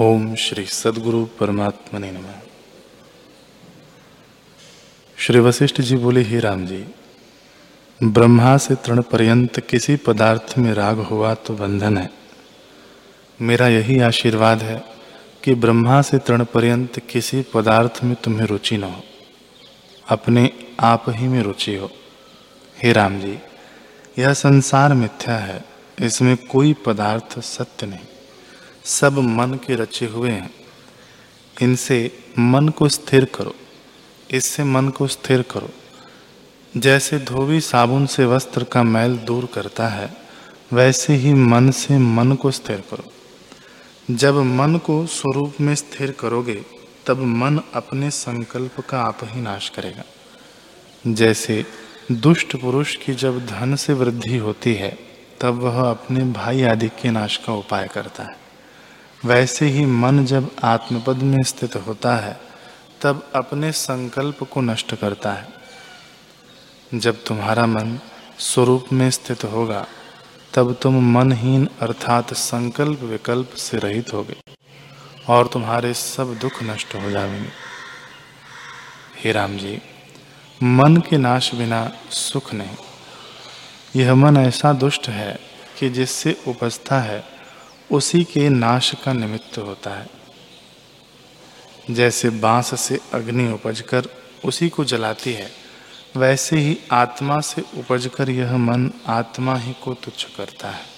ओम श्री सदगुरु परमात्मा ने नम। श्री वशिष्ठ जी बोले, ही राम जी, ब्रह्मा से तृण पर्यंत किसी पदार्थ में राग हुआ तो बंधन है। मेरा यही आशीर्वाद है कि ब्रह्मा से तृण पर्यंत किसी पदार्थ में तुम्हें रुचि न हो। अपने आप ही में रुचि हो। हे राम जी, यह संसार मिथ्या है, इसमें कोई पदार्थ सत्य नहीं। सब मन के रचे हुए हैं। इनसे मन को स्थिर करो। इससे मन को स्थिर करो। जैसे धोबी साबुन से वस्त्र का मैल दूर करता है, वैसे ही मन से मन को स्थिर करो। जब मन को स्वरूप में स्थिर करोगे, तब मन अपने संकल्प का आप ही नाश करेगा। जैसे दुष्ट पुरुष की जब धन से वृद्धि होती है, तब वह अपने भाई आदि के नाश का उपाय करता है। वैसे ही मन जब आत्मपद में स्थित होता है, तब अपने संकल्प को नष्ट करता है। जब तुम्हारा मन स्वरूप में स्थित होगा, तब तुम मनहीन अर्थात संकल्प विकल्प से रहित होगे और तुम्हारे सब दुख नष्ट हो जाएँगे। हे राम जी, मन के नाश बिना सुख नहीं। यह मन ऐसा दुष्ट है कि जिससे उपस्था है उसी के नाश का निमित्त होता है। जैसे बाँस से अग्नि उपजकर उसी को जलाती है, वैसे ही आत्मा से उपजकर यह मन आत्मा ही को तुच्छ करता है।